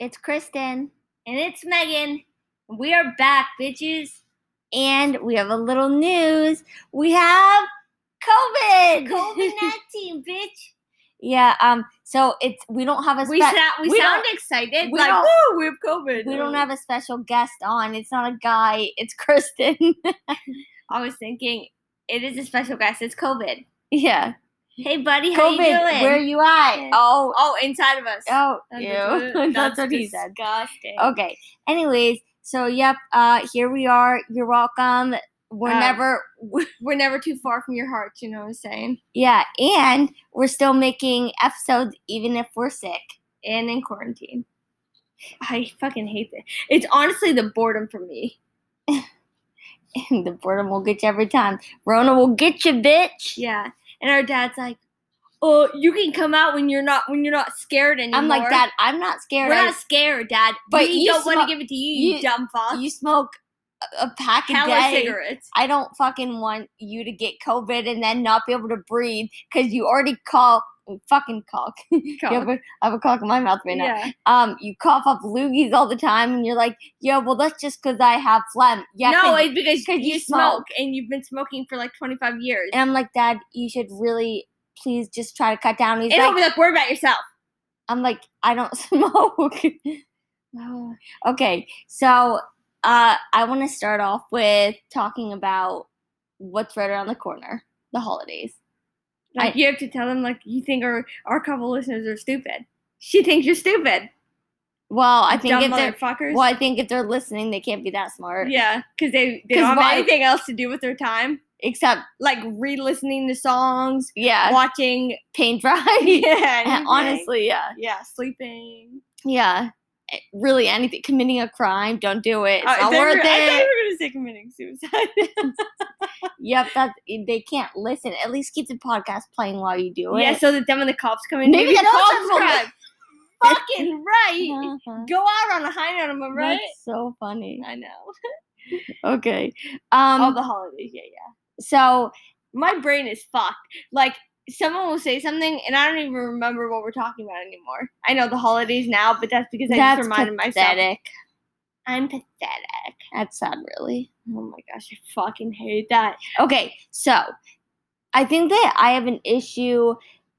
It's Kristen. And it's Megan. We are back, bitches. And we have a little news. We have COVID. COVID 19, bitch. Yeah, um, so it's we don't have a We, spe- sound, we, we sound excited. we like, woo, we have COVID. we don't have a special guest on. It's not a guy, it's Kristen. I was thinking, it is a special guest. It's COVID. yeah. Hey, buddy, how COVID, you doing? where you at? Oh, oh, inside of us. oh, That's ew. what- That's, what he said. disgusting. Okay. Anyways, so yep, uh here we are. You're welcome. We're Uh, never We're never too far from your heart, you know what I'm saying? yeah, and we're still making episodes even if we're sick. And in quarantine. I fucking hate it. It's honestly the boredom for me. And the boredom will get you every time. Rona will get you, bitch. Yeah. And our dad's like, "Oh, you can come out when you're not when you're not scared anymore." I'm like, Dad, I'm not scared. We're I- not scared, Dad. But we you don't want to give it to you, you, you- dumb fuck. you smoke a- pack a day. cigarettes. I don't fucking want you to get COVID and then not be able to breathe because you already cough, fucking cock. You have a- I have a cock in my mouth right now. Yeah. Um, you cough up loogies all the time, and you're like, "Yeah, well, that's just because I have phlegm." Yeah, no, 'cause- it's because you, you smoke. smoke. and you've been smoking for like 25 years. and I'm like, "Dad, you should really, please, just try to cut down." He's And like, be like, worry about yourself. I'm like, I don't smoke. okay, so uh, I want to start off with talking about what's right around the corner, the holidays. Like I- you have to tell them like you think our our couple listeners are stupid. She thinks you're stupid. Well, I think dumb if they're well, I think if they're listening, they can't be that smart. Yeah, because they, they 'Cause don't have why- anything else to do with their time. Except, Like re-listening to songs, yeah, watching. paint dry. Yeah. Honestly, yeah, Yeah, sleeping. yeah. Eh, Really, anything committing a crime, don't do it. It's I not worth were- I thought it. Say committing suicide. Yep, that they can't listen. At least keep the podcast playing while you do it. yeah, so that then when the cops come in, Maybe maybe, the don't cops. Fucking right. Uh-huh. Go out on a high note, am I right? That's so funny. I know. Okay. Um. All the holidays, yeah, yeah. so My brain is fucked. Like someone will say something, and I don't even remember what we're talking about anymore. I know the holidays now, but that's because I that's just reminded myself. I'm pathetic. That's sad, really. Oh my gosh, I fucking hate that. Okay, so I think that I have an issue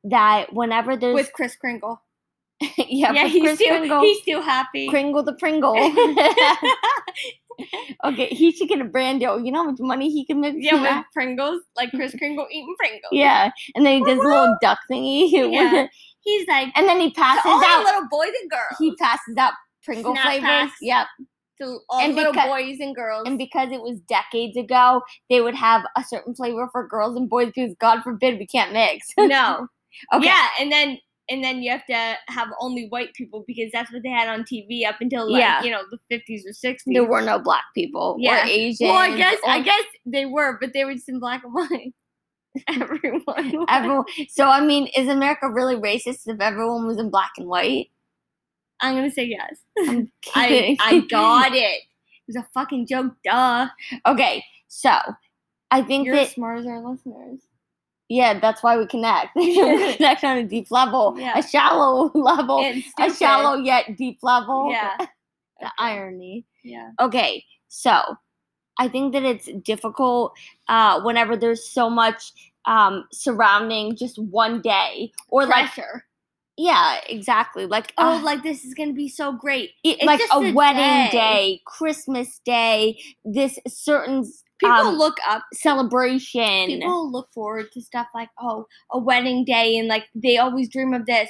that whenever there's With Kris Kringle. yeah, yeah, he's Kris still Kringle, he's still happy. Kringle the Pringle. okay, he should get a brand deal. You know how much money he can make? yeah, with? Pringles, like Kris Kringle eating Pringles. yeah, and then he does a little duck thingy. Yeah. He's like and then he passes all out. little boys and girls. He passes out Pringle Snap flavors. packs. Yep. To all and little because- boys and girls. And because it was decades ago, they would have a certain flavor for girls and boys because God forbid we can't mix. no. okay. Yeah, and then and then you have to have only white people because that's what they had on TV up until like Yeah. you know the fifties or sixties. There were no black people Yeah. or Asian. well, I guess I guess they were, but they were just in black and white. Everyone. was. everyone. So I mean, is America really racist if everyone was in black and white? I'm gonna say yes. I'm I kidding. I got it. It was a fucking joke, duh. okay, so I think You're that as smart as our listeners. yeah, that's why we connect. we connect on a deep level, Yeah. a shallow level, a shallow yet deep level. Yeah. the irony. Yeah. Okay, so I think that it's difficult uh, whenever there's so much um, surrounding just one day or like Pressure. Yeah, exactly. Like Oh, uh, like this is gonna be so great. it- it's like just a a wedding day. day. Christmas day, this certain People um, look up celebration. people look forward to stuff like oh a wedding day and like they always dream of this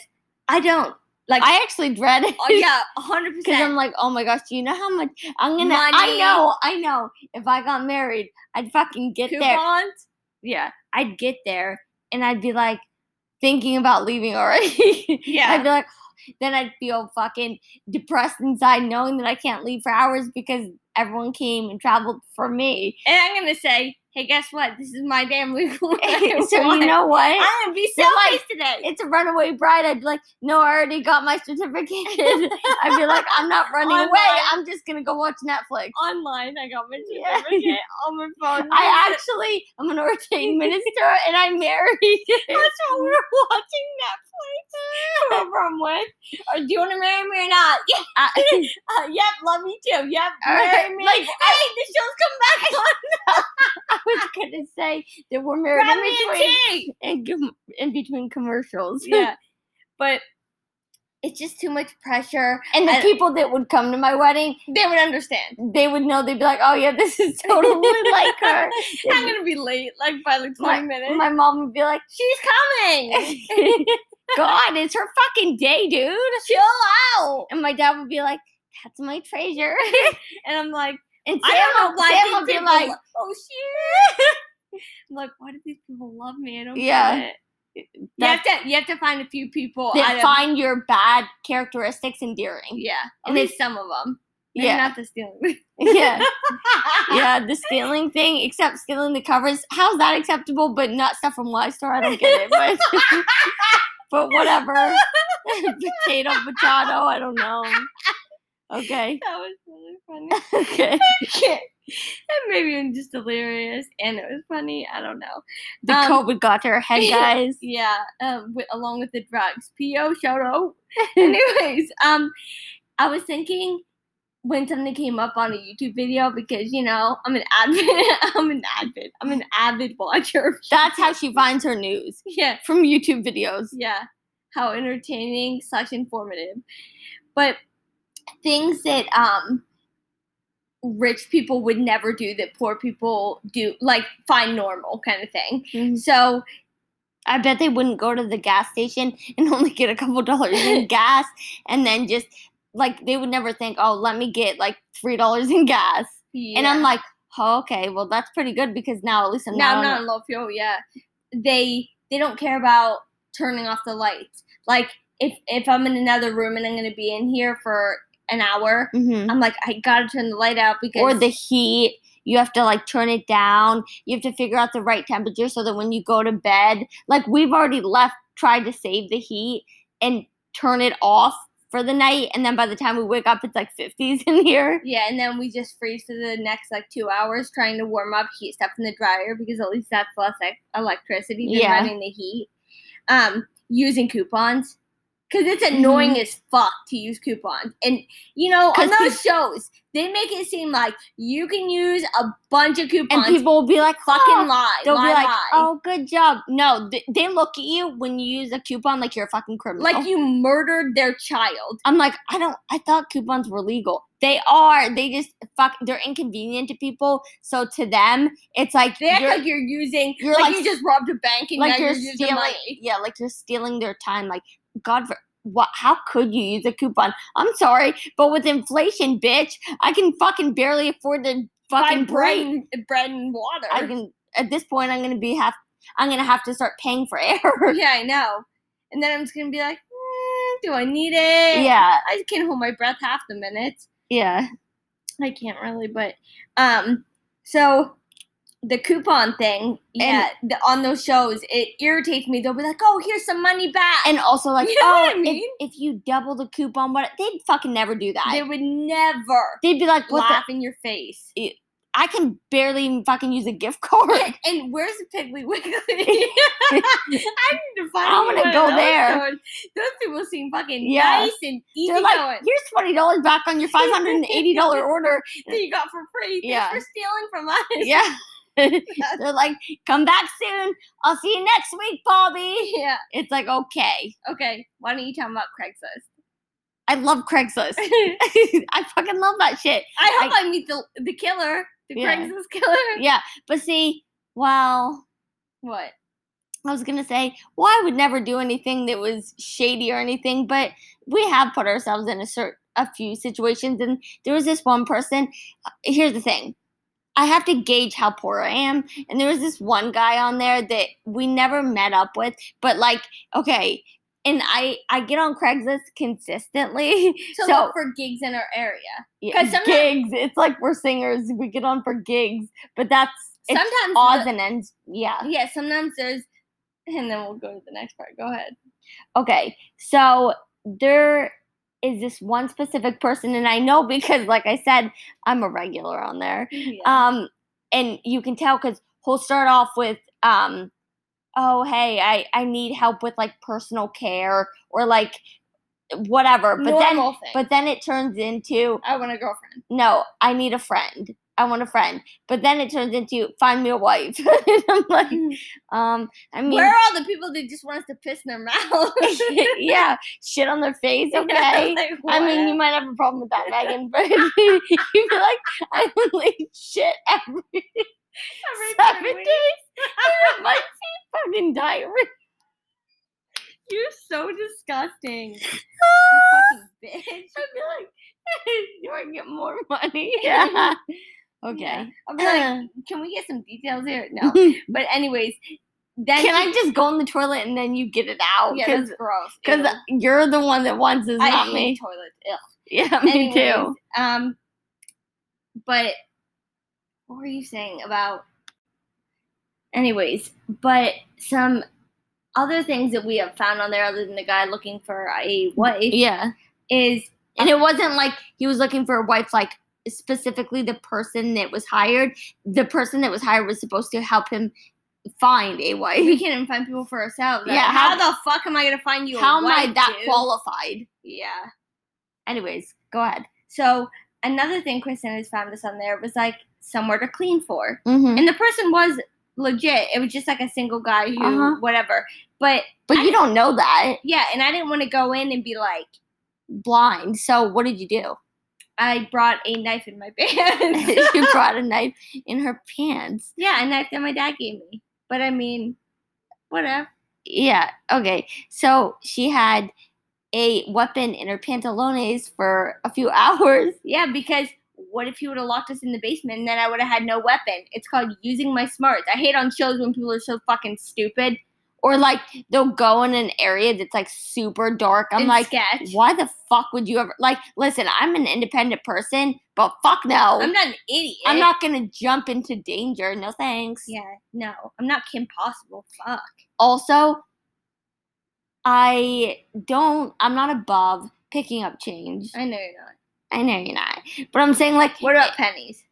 i don't like I actually dread it. oh yeah 100% Because I'm like, oh my gosh, do you know how much I'm gonna? I know, I know. If I got married, I'd fucking get there. coupons yeah, I'd get there and I'd be like thinking about leaving already. Yeah. I'd be like, then I'd feel fucking depressed inside knowing that I can't leave for hours because everyone came and traveled for me. and i'm gonna say hey guess what this is my damn legal so you know what? i'm gonna be so They're like, nice today It's a runaway bride. I'd be like, no, I already got my certificate. I'd be like, I'm not running away. I'm just gonna go watch Netflix. online i got my Yeah. certificate on my phone I actually, I'm an ordained minister and I'm married. that's why we're watching whoever I'm with. Or do you want to marry me or not? Yeah. I- Uh, yep, love me too. Yep, marry me. like, hey, the show's come back on. I was gonna say that we're married Grab in between, in, in between commercials. Yeah, but it's just too much pressure. And the I- people that would come to my wedding, They would understand. they would know. They'd be like, "Oh yeah, this is totally like her." I'm gonna be late, like by like 20 my, minutes. my mom would be like, She's coming. "God, it's her fucking day, dude." Chill out. And my dad would be like, "That's my treasure." And I'm like, And I Sam, don't know why Sam would be like, lo- oh shit. I'm like, why do these people love me? I don't Yeah. get it. You have to you have to find a few people that of- find your bad characteristics endearing. yeah, at least some of them. Maybe Yeah, not the stealing. yeah, yeah. The stealing thing, except stealing the covers. How's that acceptable? But not stuff from Store. I don't get it. But, but whatever. potato, potato. I don't know. Okay. that was really funny. Okay. and maybe I'm just delirious, and it was funny. I don't know. The Um, COVID got to her head, guys. Yeah, um, with, along with the drugs. P.O. shout out. Anyways, um, I was thinking when something came up on a YouTube video because you know I'm an avid, I'm an avid, I'm an avid watcher. That's how she finds her news Yeah, from YouTube videos. yeah. How entertaining slash informative, but things that um rich people would never do that poor people do, like find normal kind of thing. So I bet they wouldn't go to the gas station and only get a couple dollars in gas and then just like they would never think, oh, let me get like three dollars in gas. And I'm like, oh, okay, well that's pretty good because now at least I'm No, not. not in low fuel. Yeah, they they don't care about turning off the lights. Like if if I'm in another room and I'm gonna be in here for an hour, hmm I'm like I gotta turn the light out because Or the heat. You have to like turn it down. You have to figure out the right temperature so that when you go to bed, like we've already left, tried to save the heat and turn it off for the night, and then by the time we wake up, it's like 50s in here. yeah, and then we just freeze for the next like two hours trying to warm up heat stuff in the dryer because at least that's less like, electricity than Yeah. running the heat. Um, using coupons. Cause it's mm-hmm. annoying as fuck to use coupons, and you know on those shows they make it seem like you can use a bunch of coupons. And people will be like, fucking "Oh, lie. They'll lie, be like, lie. "Oh, good job." No, th- they look at you when you use a coupon like you're a fucking criminal. like you murdered their child. I'm like, I don't. I thought coupons were legal. They are. They just fuck. They're inconvenient to people. So to them, it's like They act you're, like you're using, you're like, like you just robbed a bank and like now you're you're, using stealing. money. Yeah, like you're stealing their time. Like God, for, what? How could you use a coupon? I'm sorry, but with inflation, bitch, I can fucking barely afford to Buy fucking bread, and, bread and water. I can. At this point, I'm gonna be have. I'm gonna have to start paying for air. yeah, I know. And then I'm just gonna be like, "Mm, do I need it? yeah, I can't hold my breath half the minute. yeah. I can't really, but um, so the coupon thing, yeah, the, on those shows, it irritates me. They'll be like, "Oh, here's some money back," And also, like, You know oh, I mean? if, if you double the coupon, what? They'd fucking never do that. they would never They'd be like, what the- in your face. I can barely even fucking use a gift card. And where's the Piggly Wiggly? I need to find. I'm gonna go there. going. Those people seem fucking Yeah. nice and easy They're like, going. here's twenty dollars back on your five hundred and eighty dollar order. that you got for free. Thanks Yeah. for stealing from us. Yeah. They're like, come back soon. I'll see you next week, Bobby. yeah. It's like, okay. Okay. Why don't you talk about Craigslist? I love Craigslist. I I fucking love that shit. I hope I, meet the the killer, the Yeah. Craigslist killer. Yeah. But see, well, What? I was gonna say, well, I would never do anything that was shady or anything, but we have put ourselves in a certain a few situations, and there was this one person. uh, Here's the thing. I have to gauge how poor I am. And there was this one guy on there that we never met up with, but like, okay, and I I get on Craigslist consistently. So, So- look for gigs in our area. Yeah, sometimes- gigs. It's like we're singers. We get on for gigs, but that's Sometimes odds the- and ends. Yeah. yeah, sometimes there's and then we'll go to the next part. Go ahead. Okay, so there is this one specific person, and I know because, like I said, I'm a regular on there. Yeah. Um, and you can tell because he'll start off with um, oh hey, I I need help with like personal care or like whatever. But then thing. but then it turns into I want a girlfriend. no, I need a friend. I want a friend. But then it turns into find me a wife. and I'm like, um, I mean Where are all the people that just want us to piss in their mouth? yeah, shit on their face, okay? Like, I mean, you might have a problem with that, Megan, but you feel like I only shit every Every seven days. it might be fucking diarrhea. You're so disgusting. You fucking bitch. I feel like you want to get more money. Yeah. Okay. Yeah. I'll be like, can we get some details here? No. But anyways, then Can I just go in the toilet and then you get it out? Yeah, Because that's gross. because you're the one that wants this, I not me. toilets. Ugh. Yeah, me Anyways, too. Um, but what were you saying about? Anyways, but some other things that we have found on there, other than the guy looking for a wife, Yeah. is And it wasn't like he was looking for a wife, like specifically the person that was hired. The person that was hired was supposed to help him find a wife. we wife. can't even find people for ourselves. Yeah, how, how- the fuck am I gonna find you? a How am I that dude? qualified? Yeah. Anyways, go ahead. So another thing Kristen has found us on there was like somewhere to clean for. Mm-hmm. And the person was legit. It was just like a single guy who Uh-huh. whatever. But But I- you don't know that. yeah, and I didn't want to go in and be like, Blind. So what did you do? I brought a knife in my pants. she brought a knife in her pants. yeah, a knife that my dad gave me. But I mean, whatever. Yeah. Okay. So she had a weapon in her pantalones for a few hours. Yeah, because what if he would have locked us in the basement and then I would have had no weapon? It's called using my smarts. I hate on shows when people are so fucking stupid. Or like they'll go in an area that's like super dark. I'm and like, sketch. why the fuck would you ever like listen, I'm an independent person, but fuck no. I'm not an idiot. I'm not gonna jump into danger. No thanks. Yeah, no, I'm not Kim Possible. Fuck. Also, I don't I'm not above picking up change. I know you're not. I know you're not. But I'm saying like What about pennies?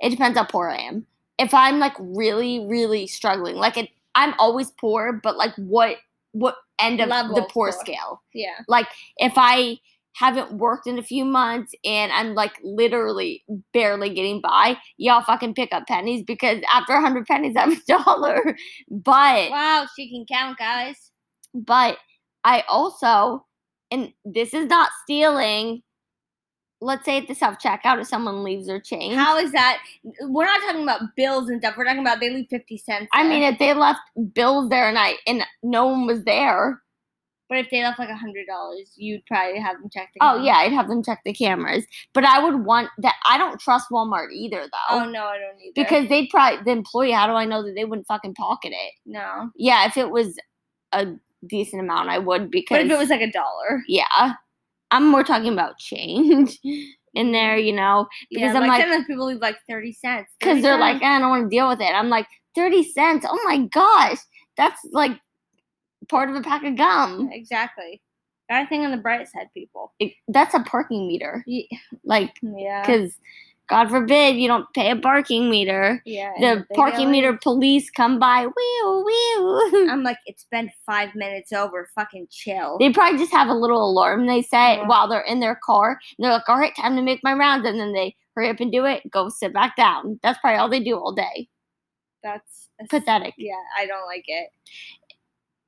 it depends how poor I am. If I'm like really, really struggling, like it, I'm always poor, but like what what end of Level the poor poor. scale? Yeah. Like if I haven't worked in a few months and I'm like literally barely getting by, y'all fucking pick up pennies because after a hundred pennies I have a dollar. But Wow, she can count, guys. but I also, and this is not stealing. Let's say at the self checkout, if someone leaves their change, How is that? We're not talking about bills and stuff. We're talking about they leave fifty cents. I mean, if they left bills there and I and no one was there, but if they left like a hundred dollars, you'd probably have them check the. oh yeah, I'd have them check the cameras. But I would want that. I don't trust Walmart either, though, Oh no, I don't either. because they'd probably the employee. How do I know that they wouldn't fucking pocket it? no. Yeah, if it was a decent amount, I would. Because But if it was like a dollar, yeah, I'm more talking about change in there, you know, yeah, because I'm like, like, people leave like thirty cents. because they're like, cents? Eh, I don't want to deal with it. I'm like, thirty cents. Oh my gosh, that's like part of a pack of gum. exactly. Got a thing on the bright side, people. It- that's a parking meter. Ye- Like, Yeah. because God forbid you don't pay a parking meter. Yeah. The parking go meter police come by, wheel, wheel. I'm like, it's been five minutes over. Fucking chill. They probably just have a little alarm they set Yeah. Uh-huh. while they're in their car. And they're like, all right, time to make my rounds. And then they hurry up and do it, go sit back down. That's probably all they do all day. That's Pathetic. Yeah, I don't like it.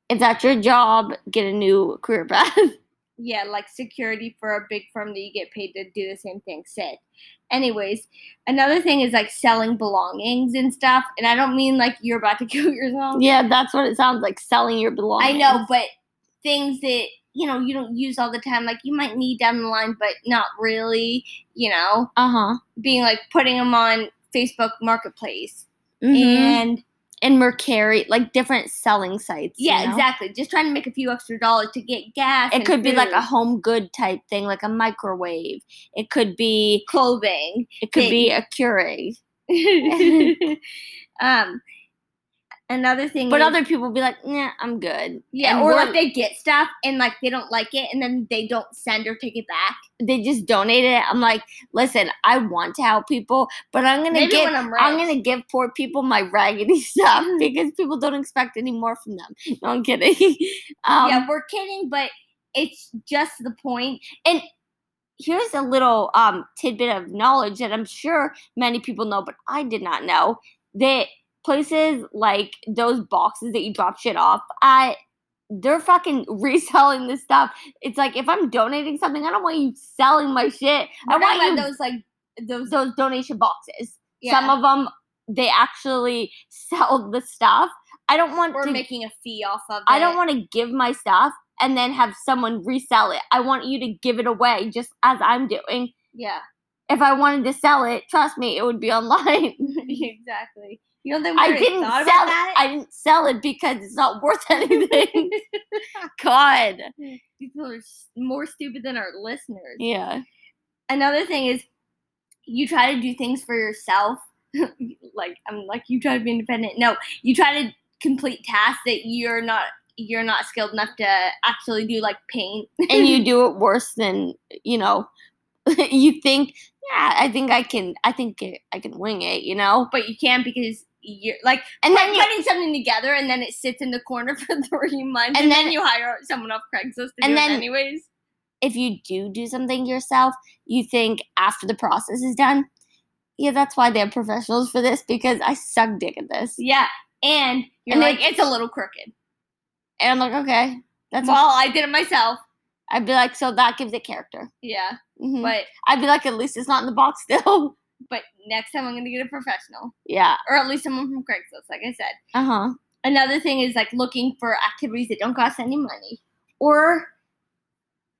If that's your job, get a new career path. Yeah, like security for a big firm that you get paid to do the same thing. said. Anyways, another thing is like selling belongings and stuff. And I don't mean like you're about to kill yourself. yeah, that's what it sounds like selling your belongings. I know, but things that you know you don't use all the time, like you might need down the line, but not really. You know, Uh huh. being like putting them on Facebook Marketplace And and and Mercari, like different selling sites. you yeah, know? exactly. Just trying to make a few extra dollars to get gas. It and could be like a home good type thing, like a microwave. It could be clothing. it could Thing. be a Keurig. um, Another thing But is, other people be like, nah, I'm good. yeah, and or like they get stuff and like they don't like it and then they don't send or take it back. they just donate it. I'm like, listen, I want to help people, but I'm gonna Maybe give when I'm. I'm gonna give poor people my raggedy stuff because people don't expect any more from them. No, I'm kidding. um, yeah, we're kidding, but it's just the point. and here's a little um tidbit of knowledge that I'm sure many people know, but I did not know that places like those boxes that you drop shit off at they're fucking reselling this stuff. It's like if I'm donating something, I don't want you selling my shit. I want you those like those. those donation boxes. Yeah, Some of them they actually sell the stuff. I don't want we're to. making a fee off of. I it. don't want to give my stuff and then have someone resell it. I want you to give it away, just as I'm doing. Yeah, If I wanted to sell it, trust me, it would be online. exactly. You don't think I didn't thought sell it. I didn't sell it because it's not worth anything. God. People are more stupid than our listeners. Yeah. Another thing is, you try to do things for yourself. like I'm like you try to be independent. No, you try to complete tasks that you're not you're not skilled enough to actually do, like paint. And you do it worse than, you know, you think, yeah, I think I can, I think I can wing it, you know? but you can't because you're like And then you, putting something together and then it sits in the corner for three months and, And then, then- you hire someone off Craigslist to And do then- it anyways. if you do do something yourself, you think after the process is done, yeah, that's why they have professionals for this because I suck dick at this. Yeah, and you're And like it's a little crooked. And I'm like, okay, that's well, all. I did it myself. I'd be like, so that gives it character. Yeah, Mhm. but I'd be like, at least it's not in the box still. but next time I'm gonna get a professional yeah. or at least someone from Craigslist, like I said. Uh huh. Another thing is like looking for activities that don't cost any money. Or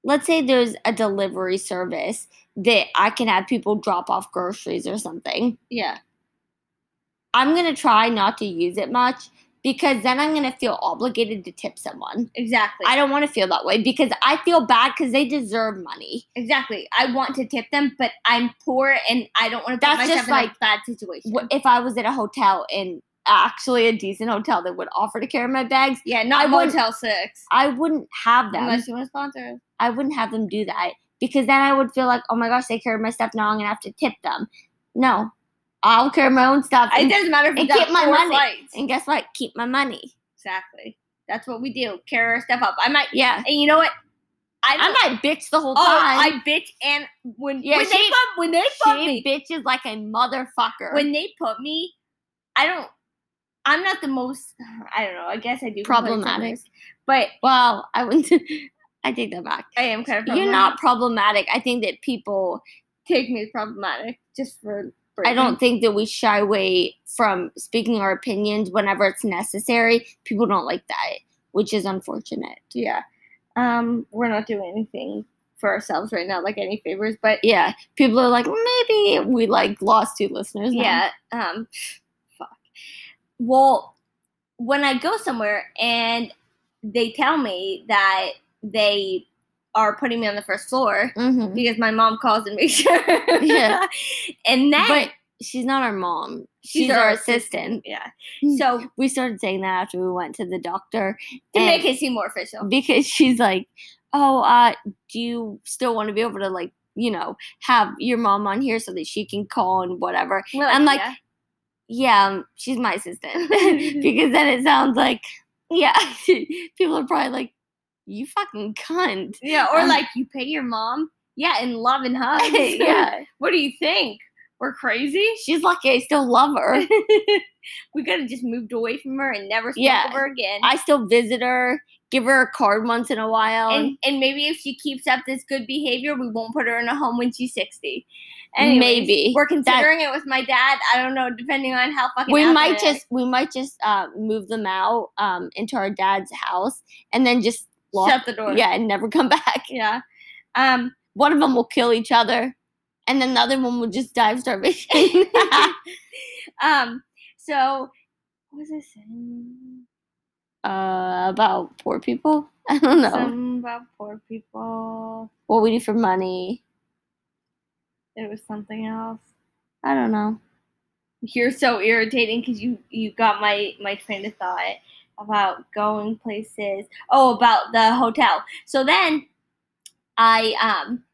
let's say there's a delivery service that I can have people drop off groceries or something. Yeah, I'm gonna try not to use it much because then I'm gonna feel obligated to tip someone. exactly. I don't want to feel that way because I feel bad because they deserve money. exactly. I want to tip them, but I'm poor and I don't want to put That's myself just in a like- bad situation. Wh- If I was at a hotel and actually a decent hotel that would offer to carry my bags, yeah, not I Motel Six. I wouldn't have them. Unless you want to sponsor. I wouldn't have them do that because then I would feel like, oh my gosh, they carried my stuff. Now I'm gonna have to tip them. No, I'll carry my own stuff. It doesn't matter if you and got keep my four money. flights. and guess what? Keep my money. Exactly. That's what we do. Carry our stuff up. I might. Yeah, And you know what? I I might bitch the whole oh, time. I bitch and when Yeah, when they put when they put she me bitches like a motherfucker. when they put me, I don't. I'm not the most. I don't know. I guess I do Problematic. but well, I wouldn't. I take that back. I am kind of. You're not problematic. I think that people. take me as problematic just for. I don't think that we shy away from speaking our opinions whenever it's necessary. People don't like that, which is unfortunate. Yeah. Um, we're not doing anything for ourselves right now, like any favors, but Yeah, people are like, maybe we like lost two listeners. now." yeah. Um, fuck. Well, when I go somewhere and they tell me that they are putting me on the first floor Mhm. because my mom calls and makes sure. Yeah. and then But she's not our mom. She's, She's our, our assistant. yeah. Mm. So We started saying that after we went to the doctor to make it seem more official. because she's like, "Oh, uh, do you still want to be able to like, you know, have your mom on here so that she can call and whatever?" We're I'm like, yeah. Yeah, um, she's my assistant because then it sounds like, yeah, people are probably like, "You fucking cunt." yeah, or um, like you pay your mom. Yeah, in love and hugs. yeah, What do you think? We're crazy? she's lucky. I still love her. we could have just moved away from her and never spoke Yeah. of her again. I still visit her, give her a card once in a while. and and maybe if she keeps up this good behavior, we won't put her in a home when she's sixty. Anyways, Maybe. we're considering it with my dad. I don't know, depending on how fucking. we might just we might just uh, move them out um, into our dad's house and then just lock, shut the door. yeah and never come back. yeah. Um. One of them will kill each other, and then the other one will just die of starvation. um. So, what was I saying? uh, about poor people. I don't know Some about poor people. what we do for money. It was something else. I don't know. you're so irritating because you you got my my train of thought about going places. Oh, about the hotel. So then I um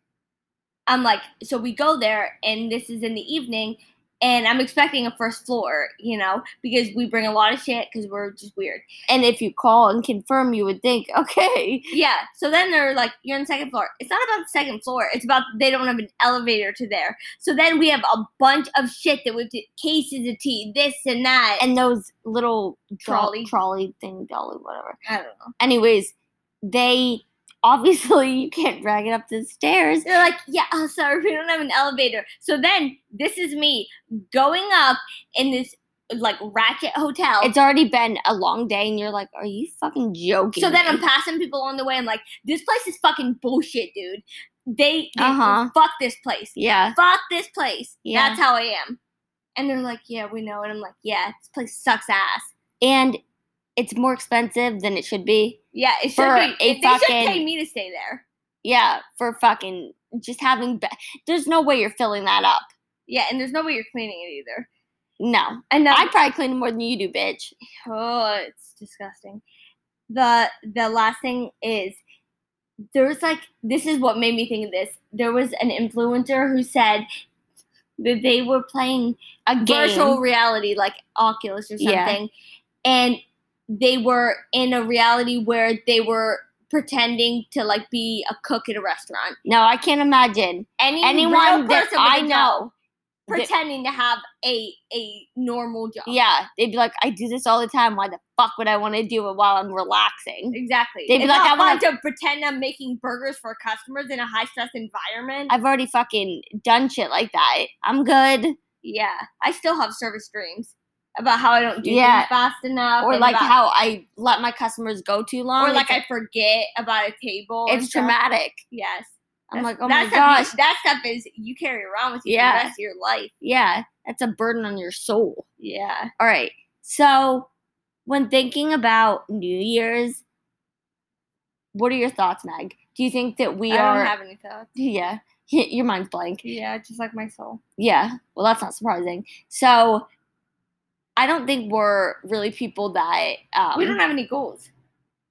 I'm like, so we go there, and this is in the evening, and I'm expecting a first floor, you know, because we bring a lot of shit because we're just weird. And if you call and confirm, you would think, okay. Yeah. So then they're like, you're on the second floor. It's not about the second floor. It's about they don't have an elevator to there. So then we have a bunch of shit that we have to cases of tea, this and that. And those little Trolley. trolley thing, dolly, whatever. I don't know. Anyways, they obviously you can't drag it up the stairs. They're like, yeah, oh, sorry, we don't have an elevator. So then this is me going up in this like ratchet hotel. It's already been a long day, and you're like, "Are you fucking joking?" so then? I'm passing people on the way. I'm like, this place is fucking bullshit, dude. They, they Uh-huh. fuck this place. yeah, Fuck this place. Yeah. That's how I am. And they're like, yeah, we know. And I'm like, yeah, this place sucks ass. and it's more expensive than it should be. Yeah, it should be. a They should fucking- pay me to stay there. Yeah, for fucking just having. Be- There's no way you're filling that up. Yeah, and there's no way you're cleaning it either. No, And I probably clean more than you do, bitch. Oh, it's disgusting. The the last thing is there's like this is what made me think of this. There was an influencer who said that they were playing A game. virtual reality like Oculus or Yeah. something. And they were in a reality where they were pretending to like be a cook at a restaurant. No, I can't imagine Any anyone that I know. that- pretending to have a a normal job. yeah, they'd be like, "I do this all the time. Why the fuck would I want to do it while I'm relaxing?" Exactly. They'd be it's like, "I wanna- to pretend I'm making burgers for customers in a high stress environment. I've already fucking done shit like that. I'm good. yeah, I still have service dreams about how I don't do Yeah. things fast enough, Or like about- how I let my customers go too long. or like I forget about a table. it's traumatic. Yes, I'm That's- like, oh my stuff you- gosh, that stuff is you carry around with you for Yeah. the rest of your life. yeah, that's a burden on your soul. Yeah, All right. So, when thinking about New Year's, what are your thoughts, Meg? Do you think that we I are? don't have any thoughts. yeah, your mind's blank. Yeah, just like my soul. Yeah. Well, that's not surprising. So, I don't think we're really people that. Um, we don't have any goals.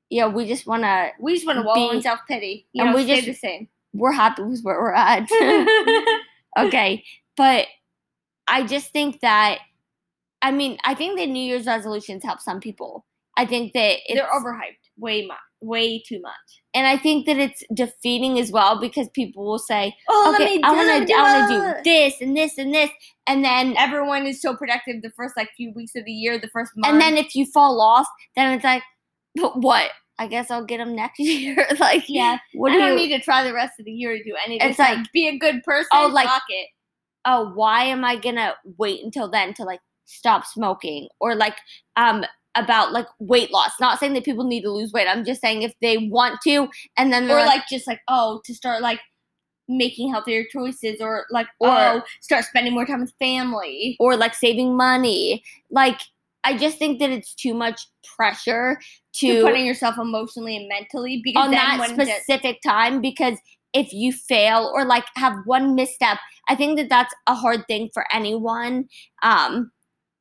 Yeah, we just want to. We just want to wallow in self pity. And know, we stay just- the same. We're happy with where we're at. okay, but I just think that. I mean, I think that New Year's resolutions help some people. I think that it's, They're overhyped. Way much. Way too much. and I think that it's defeating as well because people will say, Oh, "Okay, I want to, I want to do this and this and this," and then Everyone is so productive the first like few weeks of the year, the first month. and then if you fall off, then it's like, "But what? I guess I'll get them next year." like, yeah, what I do don't you? need to try the rest of the year to do anything. It's like- be a good person. Oh, like- it. oh, why am I gonna wait until then to like stop smoking or like um about like weight loss? Not saying that people need to lose weight. I'm just saying if they want to, and then they're Or like just like oh to start like making healthier choices or like Or- oh start spending more time with family. or like saving money. Like I just think that it's too much pressure To to putting yourself emotionally and mentally because on that specific time because if you fail or like have one misstep i think that that's a hard thing for anyone um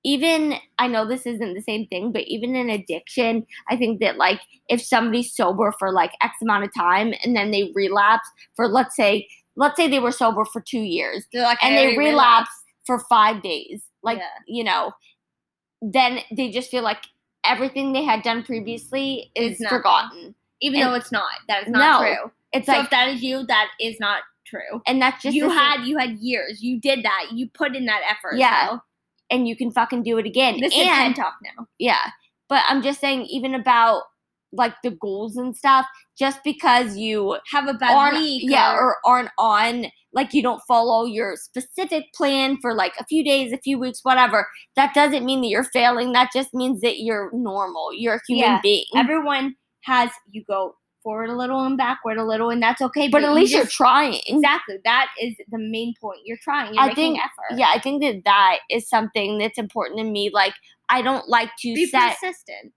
even i know this isn't the same thing but even in addiction i think that like if somebody's sober for like x amount of time and then they relapse for let's say let's say they were sober for two years like and they relapse for five days like Yeah. you know then they just feel like everything they had done previously is forgotten even And- though it's not. That is not No. true. it's So like if that is you, that is not true. and that's just you thing. had you had years. You did that. You put in that effort. Yeah. so. And you can fucking do it again. This is TED talk now. yeah, but I'm just saying, even about like the goals and stuff, just because you Have a bad aren't, week. yeah, or, or aren't on, like you don't follow your specific plan for like a few days, a few weeks, whatever. That doesn't mean that you're failing. That just means that you're normal. You're a human Yeah. being. everyone has you go forward a little and backward a little, and that's okay. but at you least you're trying. exactly that is the main point. You're trying. You're I making think- effort. Yeah, I think that that is something that's important to me. Like I don't like to Be set, persistent.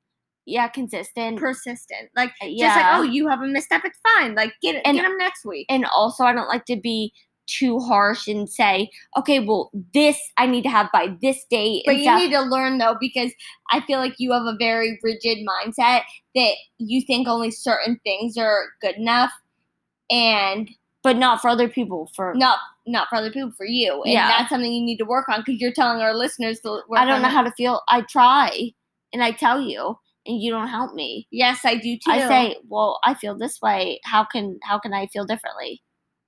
yeah, consistent. Persistent. Like yeah. just like oh, you have a misstep. It's fine. Like get it. And- get them next week. and also I don't like to be too harsh and say, okay, well, this I need to have by this date. But you stuff. need to learn though, because I feel like you have a very rigid mindset that you think only certain things are good enough, and but not for other people. For not not for other people, for you. And Yeah. that's something you need to work on because you're telling our listeners to work I don't on know it. how to feel. I try and I tell you, and you don't help me. Yes, I do too. I say, well, I feel this way. How can how can I feel differently?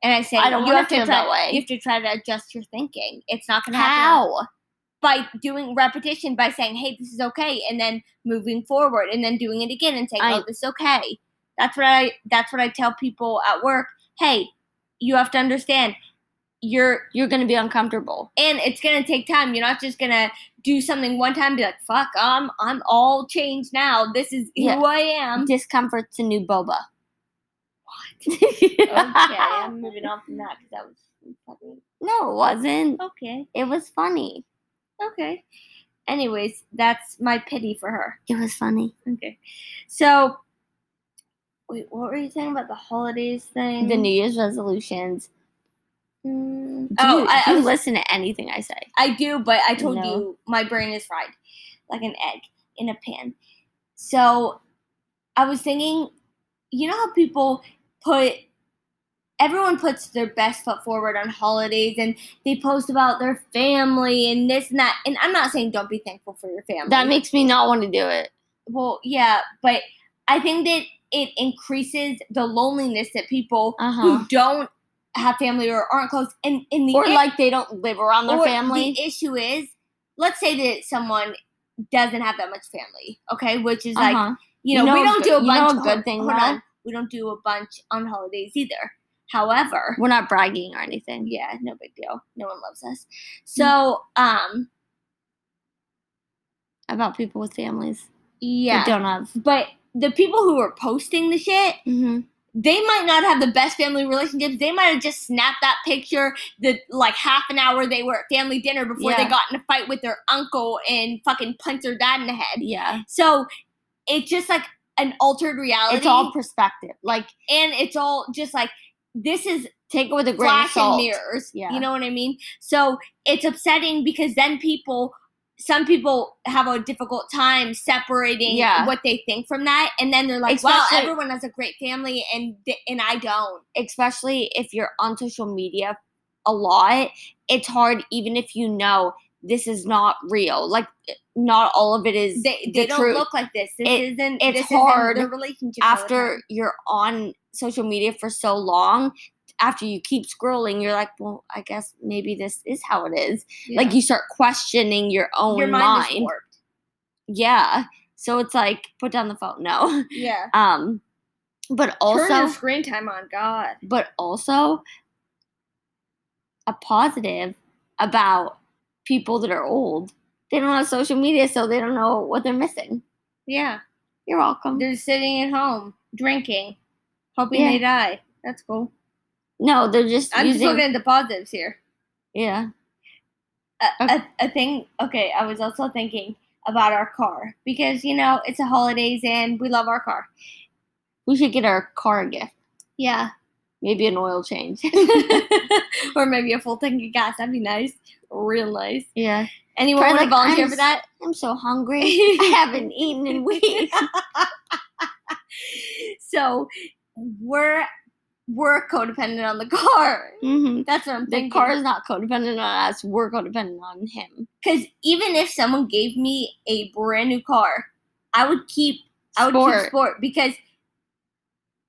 And I say I don't you have to feel try. that way. You have to try to adjust your thinking. It's not going to happen How? by doing repetition by saying, "Hey, this is okay," and then moving forward, and then doing it again and saying, I- "Oh, this is okay." That's what I. That's what I tell people at work. Hey, you have to understand. You're You're gonna be uncomfortable. and it's gonna take time. You're not just gonna do something one time and be like, "Fuck, I'm I'm all changed now. This is Yeah. who I am." Discomfort's a new boba. Okay, I'm moving on from that because that was funny. no, it wasn't. Okay, It was funny. okay. Anyways, that's my pity for her. It was funny. Okay. So, wait, what were you saying about the holidays thing? The New Year's resolutions. Mm, oh, you, I, do I was listen to anything I say? I do, but I told No. you my brain is fried like an egg in a pan. So I was thinking, you know how people put everyone puts their best foot forward on holidays and they post about their family and this and that. And I'm not saying don't be thankful for your family. That makes me not want to do it. well, yeah, but I think that it increases the loneliness that people Uh huh. who don't have family or aren't close and in the Or like they don't live around their family. The issue is, let's say that someone doesn't have that much family, okay, which is like Uh-huh. you know, You know we don't do a you bunch. know a good hold- thing, hold though? on, we don't do a bunch on holidays either. However, We're not bragging or anything. yeah, no big deal. No one loves us. So, um, About people with families yeah, don't have. but the people who are posting the shit, Mm-hmm. they might not have the best family relationships. They might have just snapped that picture the like half an hour they were at family dinner before they got in a fight with their uncle and fucking punched their dad in the head. Yeah. So it's just like an altered reality. It's all perspective. Like and it's all just like this is take it with a grain of flash and salt. mirrors. Yeah. You know what I mean? So it's upsetting because then people some people have a difficult time separating Yeah. what they think from that and then they're like, "Wow, Especially- everyone has a great family and th- and I don't." especially if you're on social media a lot, it's hard even if you know this is not real. Like not all of it is They the don't truth. look like this. This It- isn't it's this isn't hard the relationship after you're on social media for so long. After you keep scrolling, you're like, well, I guess maybe this is how it is. Like you start questioning your own your mind, mind. Yeah. So it's like put down the phone. No. Yeah. Um but Turn also screen time on, God. but also a positive about people that are old. They don't have social media, so they don't know what they're missing. Yeah. You're welcome. They're sitting at home drinking, hoping Yeah. they die. That's cool. no, they're just I'm using just looking at the positives here. yeah. A, Okay. a, a thing. Okay, I was also thinking about our car because you know it's the holidays and we love our car. We should get our car a gift. Yeah. Maybe an oil change. or maybe a full tank of gas. That'd be nice. Real nice. yeah. Anyone want to like, volunteer I'm for that? I'm so hungry. I haven't eaten in weeks. so we're we're codependent on the car. hmm That's what I'm thinking. The car is not codependent on us. We're codependent on him. Because even if someone gave me a brand new car, I would keep I would keep sport because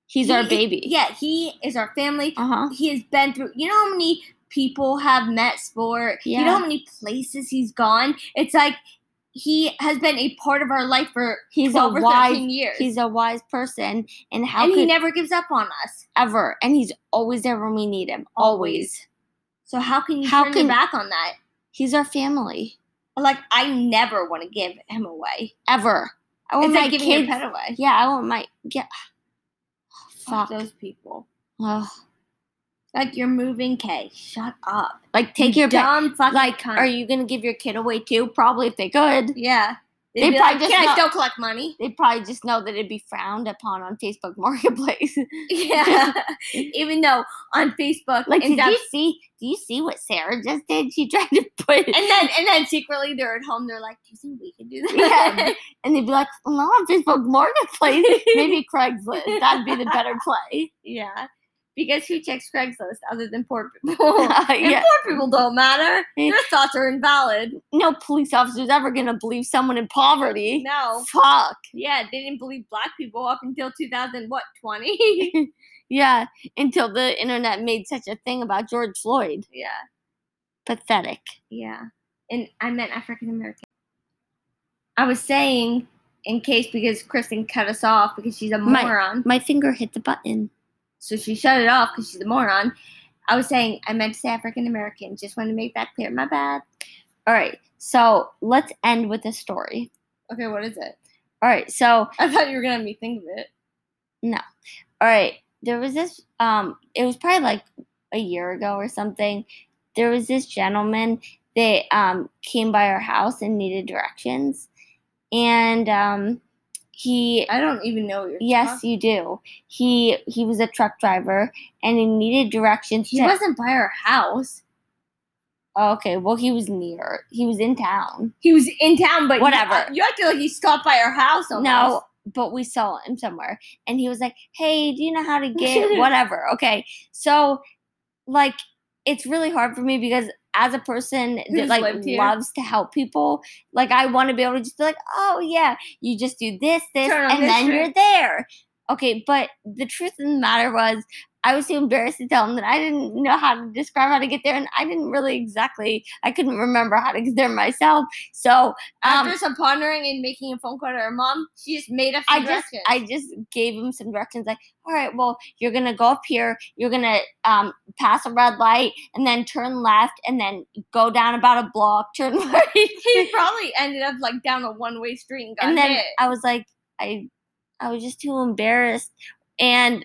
He's he- our baby. Yeah, he is our family. Uh huh. He has been through. You know how many people have met sport. You know how many places he's gone. It's like he has been a part of our life for He's a or wise. thirteen years. He's a wise person, and how and he never gives up on us. ever? And he's always there when we need him. Always. So how can you How turn can- back on that? He's our family. Like I never want to give him away. Ever. I want It's my like kids. away. Yeah, I want my yeah. Fuck. those people. Ugh. Like you're moving, K. Shut up. Like take your pet. dumb fucking Like, cunt. are you gonna give your kid away too? Probably if they could. Yeah. They'd They probably like, just "Can I not- still collect money?" They probably just know that it'd be frowned upon on Facebook Marketplace. Yeah. Even though on Facebook, like, did you see? Do you see what Sarah just did? She tried to put and then and then secretly they're at home. They're like, "Do you think we can do that?" Yeah. and they'd be like, well, not on Facebook Marketplace. Maybe Craigslist. That'd be the better play. yeah. Because who checks Craigslist other than poor people? And yeah. poor people don't matter. Their thoughts are invalid. No police officer's ever gonna believe someone in poverty. No. Fuck. Yeah, they didn't believe black people up until 2000, what, 20? Yeah. Until the internet made such a thing about George Floyd. yeah. Pathetic. Yeah. And I meant African American. I was saying, in case because Kristen cut us off because she's a My- moron. My finger hit the button. So she shut it off because she's a moron. I was saying, I meant to say African American. Just want to make that clear. My bad. All right. So let's end with a story. Okay, what is it? All right. So I thought you were going to have me think of it. No. All right there was this um it was probably like a year ago or something there was this gentleman that um came by our house and needed directions and um he I don't even know what you're yes talking- you do he he was a truck driver and he needed directions He to- wasn't by our house. Oh, okay well he was near he was in town He was in town, but Whatever. You, acted like he stopped by our house. Almost. No, but we saw him somewhere. And he was like, Hey, do you know how to get whatever? Okay. So, like, it's really hard for me because as a person that like loves to help people, like I want to be able to just be like, oh yeah, you just do this, this, Turn and then you're there. Okay, but the truth of the matter was I was too embarrassed to tell him that I didn't know how to describe how to get there, and I didn't really exactly I couldn't remember how to get there myself. So um, After some pondering and making a phone call to her mom, she just made up I just. I just gave him some directions like, all right, well, you're gonna go up here, you're gonna um, pass a red light, and then turn left, and then go down about a block, turn right, he probably ended up like down a one way street and got and then hit. I was like, I I was just too embarrassed, and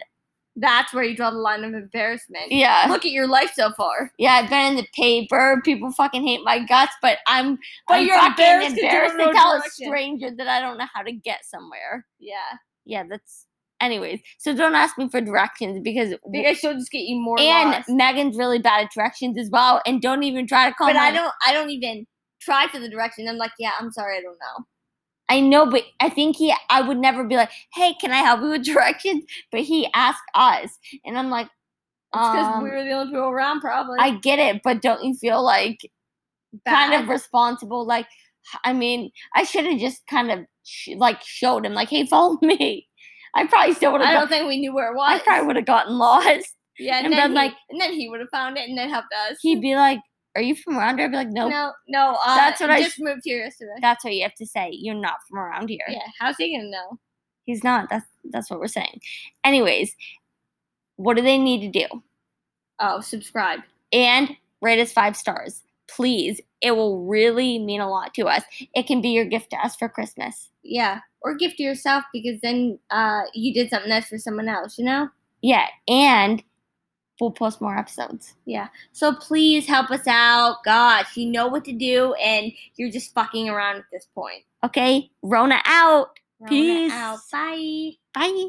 That's where you draw the line of embarrassment. yeah. Look at your life so far. Yeah, I've been in the paper. People fucking hate my guts, but I'm, But I'm you're embarrassed embarrassed to know tell a stranger that I don't know how to get somewhere. Yeah. Yeah, that's. Anyways, so don't ask me for directions because Because she'll just get you more and lost. Megan's really bad at directions as well. And don't even try to call. But I don't I don't even try for the direction. I'm like, yeah, I'm sorry, I don't know. I know, but I think he. I would never be like, "Hey, can I help you with directions?" But he asked us, and I'm like, because um, we were the only people around, probably. "I get it, but don't you feel like kind of responsible? Like, I mean, I should have just kind of sh- like showed him, like, "Hey, follow me." I probably still would have. I don't think we knew where it was. I probably would have gotten lost. yeah, and, and then he, like- and then he would have found it and then helped us. He'd be like, "Are you from around here?" I'd be like, "Nope." No, no, uh, That's what I just moved here yesterday. That's what you have to say. You're not from around here. Yeah, how's he gonna know? He's not. That's that's what we're saying. Anyways, what do they need to do? Oh, subscribe. And rate us five stars. Please. It will really mean a lot to us. It can be your gift to us for Christmas. Yeah, or gift to yourself because then uh, you did something nice for someone else. You know. Yeah, and we'll post more episodes. Yeah. So please help us out. Gosh, you know what to do, and you're just fucking around at this point. Okay? Rona out. Rona Peace. Out. Bye. Bye.